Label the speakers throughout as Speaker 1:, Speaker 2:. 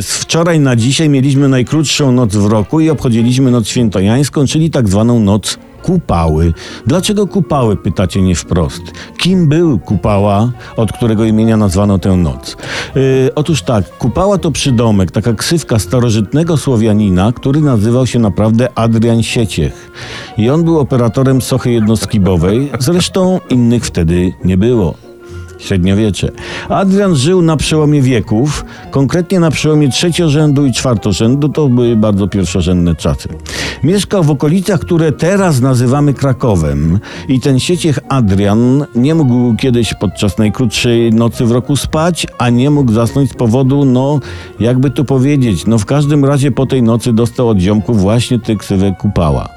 Speaker 1: Z wczoraj na dzisiaj mieliśmy najkrótszą noc w roku i obchodziliśmy noc świętojańską, czyli tak zwaną noc Kupały. Dlaczego Kupały, pytacie nie wprost. Kim był Kupała, od którego imienia nazwano tę noc? Yy, otóż tak, Kupała to przydomek, taka ksywka starożytnego Słowianina, który nazywał się naprawdę Adrian Sieciech. I on był operatorem sochy jednoskibowej, zresztą innych wtedy nie było średniowiecze. Adrian żył na przełomie wieków, konkretnie na przełomie trzeciorzędu i czwartorzędu, to były bardzo pierwszorzędne czasy. Mieszkał w okolicach, które teraz nazywamy Krakowem i ten sieciech Adrian nie mógł kiedyś podczas najkrótszej nocy w roku spać, a nie mógł zasnąć z powodu, no jakby tu powiedzieć, no w każdym razie po tej nocy dostał od ziomków właśnie tę ksywę kupała.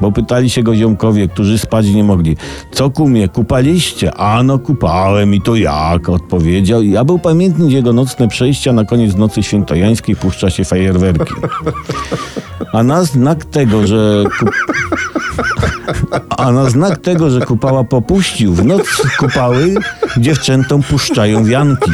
Speaker 1: Bo pytali się go ziomkowie, którzy spać nie mogli. Co kumie, kupaliście? A no kupałem i to jak? Odpowiedział. Ja był pamiętnik jego nocne przejścia. Na koniec nocy świętojańskiej puszcza się fajerwerki. A na znak tego, że... Kup... A na znak tego, że kupała popuścił, w noc kupały dziewczętom puszczają wianki.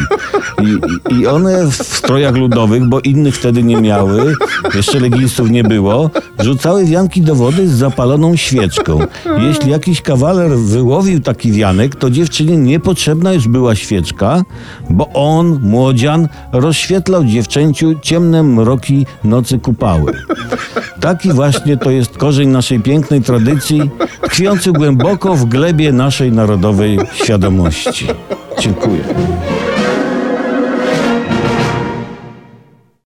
Speaker 1: I, I one w strojach ludowych, bo innych wtedy nie miały, jeszcze leginsów nie było, rzucały wianki do wody z zapaloną świeczką. Jeśli jakiś kawaler wyłowił taki wianek, to dziewczynie niepotrzebna już była świeczka, bo on, młodzian, rozświetlał dziewczęciu ciemne mroki nocy kupały. Taki właśnie to jest korzeń naszej pięknej tradycji, tkwiący głęboko w glebie naszej narodowej świadomości. Dziękuję.